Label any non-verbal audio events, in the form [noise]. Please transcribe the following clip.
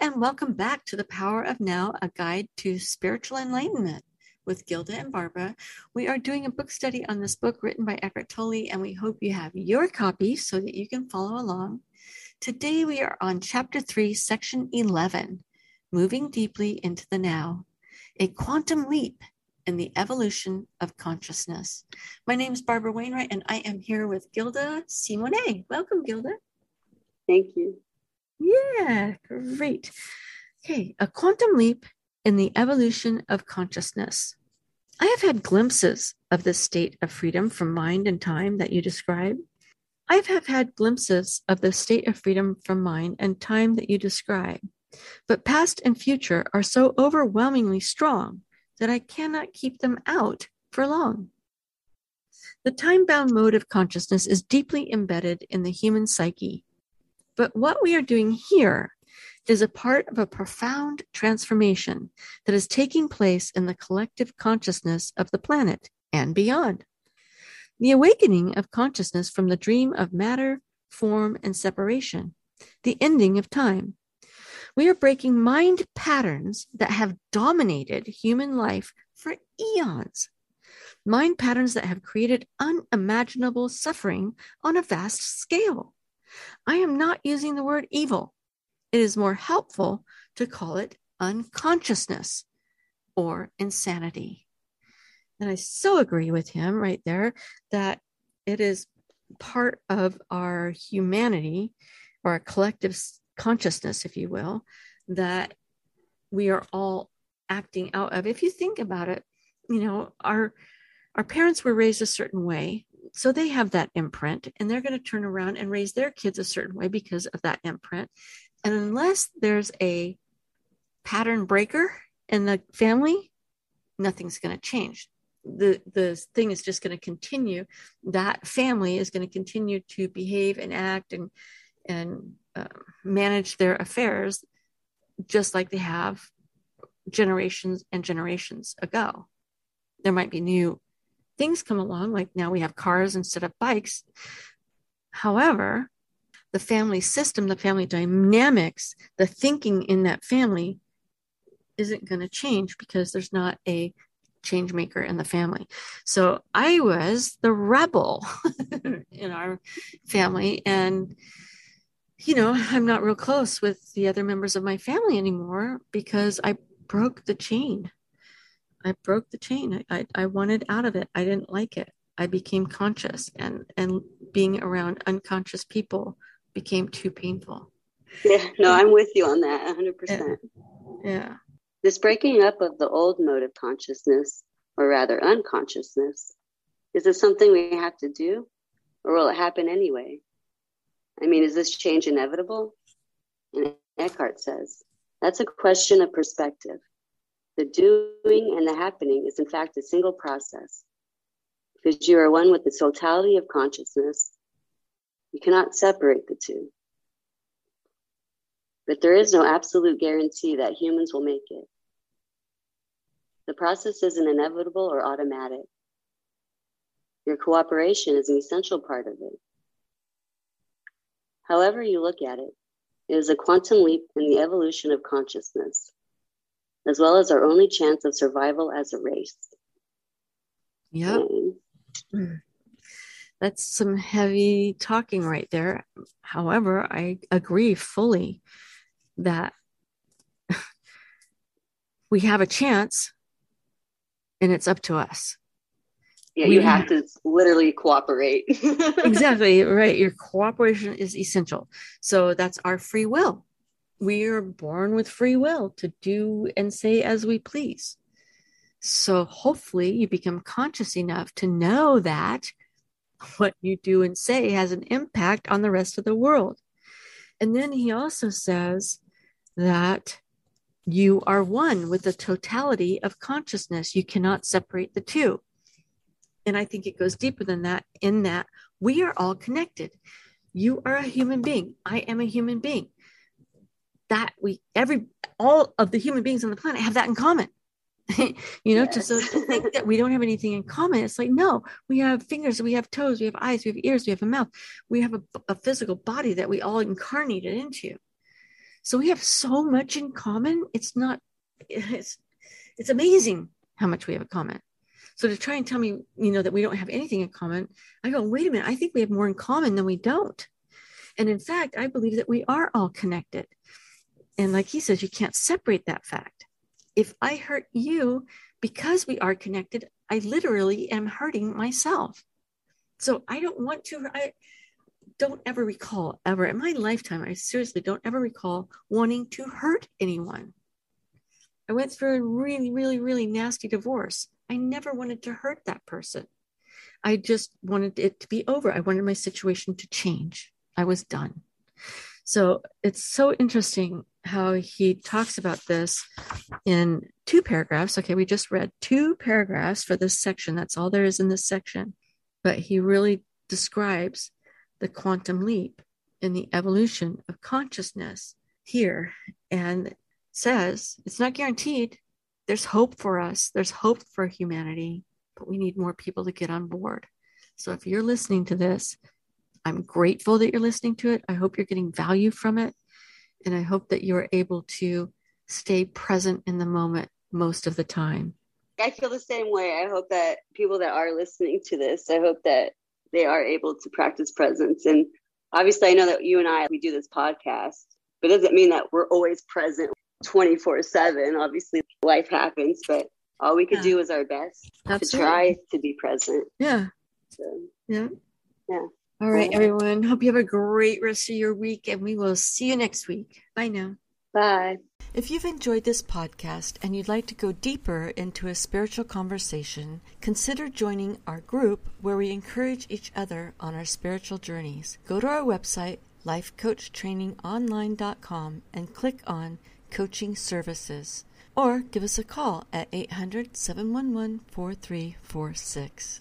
and welcome back to The Power of Now, a guide to spiritual enlightenment with Gilda and Barbara. We are doing a book study on this book written by Eckhart Tolle, and we hope you have your copy so that you can follow along. Today we are on chapter 3, section 11 Moving Deeply into the Now, a quantum leap in the evolution of consciousness. My name is Barbara Wainwright, and I am here with Gilda Simonet. Welcome, Gilda. Thank you. Yeah, great. Okay, a quantum leap in the evolution of consciousness. I have had glimpses of this state of freedom from mind and time that you describe. I have had glimpses of the state of freedom from mind and time that you describe, but past and future are so overwhelmingly strong that I cannot keep them out for long. The time bound mode of consciousness is deeply embedded in the human psyche but what we are doing here is a part of a profound transformation that is taking place in the collective consciousness of the planet and beyond. The awakening of consciousness from the dream of matter, form, and separation, the ending of time. We are breaking mind patterns that have dominated human life for eons. Mind patterns that have created unimaginable suffering on a vast scale. I am not using the word evil. It is more helpful to call it unconsciousness or insanity. And I so agree with him right there that it is part of our humanity or our collective consciousness, if you will, that we are all acting out of. If you think about it, you know, our our parents were raised a certain way so they have that imprint and they're going to turn around and raise their kids a certain way because of that imprint. And unless there's a pattern breaker in the family, nothing's going to change. The, the thing is just going to continue. That family is going to continue to behave and act and, and uh, manage their affairs just like they have generations and generations ago. There might be new things come along, like now we have cars instead of bikes. However, the family system, the family dynamics, the thinking in that family isn't going to change because there's not a change maker in the family. So I was the rebel [laughs] in our family. And, you know, I'm not real close with the other members of my family anymore because I broke the chain. I broke the chain. I, I, I wanted out of it. I didn't like it. I became conscious and, and being around unconscious people became too painful. Yeah, no, I'm with you on that 100%. Yeah. yeah. This breaking up of the old mode of consciousness, or rather unconsciousness, is this something we have to do or will it happen anyway? I mean, is this change inevitable? And Eckhart says that's a question of perspective. The doing and the happening is, in fact, a single process. Because you are one with the totality of consciousness, you cannot separate the two. But there is no absolute guarantee that humans will make it. The process isn't inevitable or automatic. Your cooperation is an essential part of it. However, you look at it, it is a quantum leap in the evolution of consciousness as well as our only chance of survival as a race. Yeah. Mm. That's some heavy talking right there. However, I agree fully that [laughs] we have a chance and it's up to us. Yeah, you have to literally cooperate. [laughs] exactly, right. Your cooperation is essential. So that's our free will we are born with free will to do and say as we please. So hopefully you become conscious enough to know that what you do and say has an impact on the rest of the world. And then he also says that you are one with the totality of consciousness. You cannot separate the two. And I think it goes deeper than that, in that we are all connected. You are a human being. I am a human being that we every all of the human beings on the planet have that in common [laughs] you know yes. to so to think that we don't have anything in common it's like no we have fingers we have toes we have eyes we have ears we have a mouth we have a, a physical body that we all incarnated into So we have so much in common. It's not, it's, it's amazing how much we have in common. So to try and tell me, you know, that we don't have anything in common, I go, wait a minute, I think we have more in common than we don't. And in fact, I believe that we are all connected. And like he says, you can't separate that fact. If I hurt you because we are connected, I literally am hurting myself. So I don't want to, I don't ever recall ever in my lifetime, I seriously don't ever recall wanting to hurt anyone. I went through a really, really, really nasty divorce. I never wanted to hurt that person. I just wanted it to be over. I wanted my situation to change. I was done. So it's so interesting how he talks about this in two paragraphs. Okay, we just read two paragraphs for this section. That's all there is in this section. But he really describes the quantum leap in the evolution of consciousness here and says it's not guaranteed. There's hope for us, there's hope for humanity, but we need more people to get on board. So if you're listening to this, I'm grateful that you're listening to it. I hope you're getting value from it. And I hope that you're able to stay present in the moment most of the time. I feel the same way. I hope that people that are listening to this, I hope that they are able to practice presence. And obviously, I know that you and I, we do this podcast, but it doesn't mean that we're always present 24 7. Obviously, life happens, but all we could yeah. do is our best to try to be present. Yeah. So, yeah. Yeah. All right, everyone. Hope you have a great rest of your week, and we will see you next week. Bye now. Bye. If you've enjoyed this podcast and you'd like to go deeper into a spiritual conversation, consider joining our group where we encourage each other on our spiritual journeys. Go to our website, lifecoachtrainingonline.com, and click on Coaching Services. Or give us a call at 800 711 4346.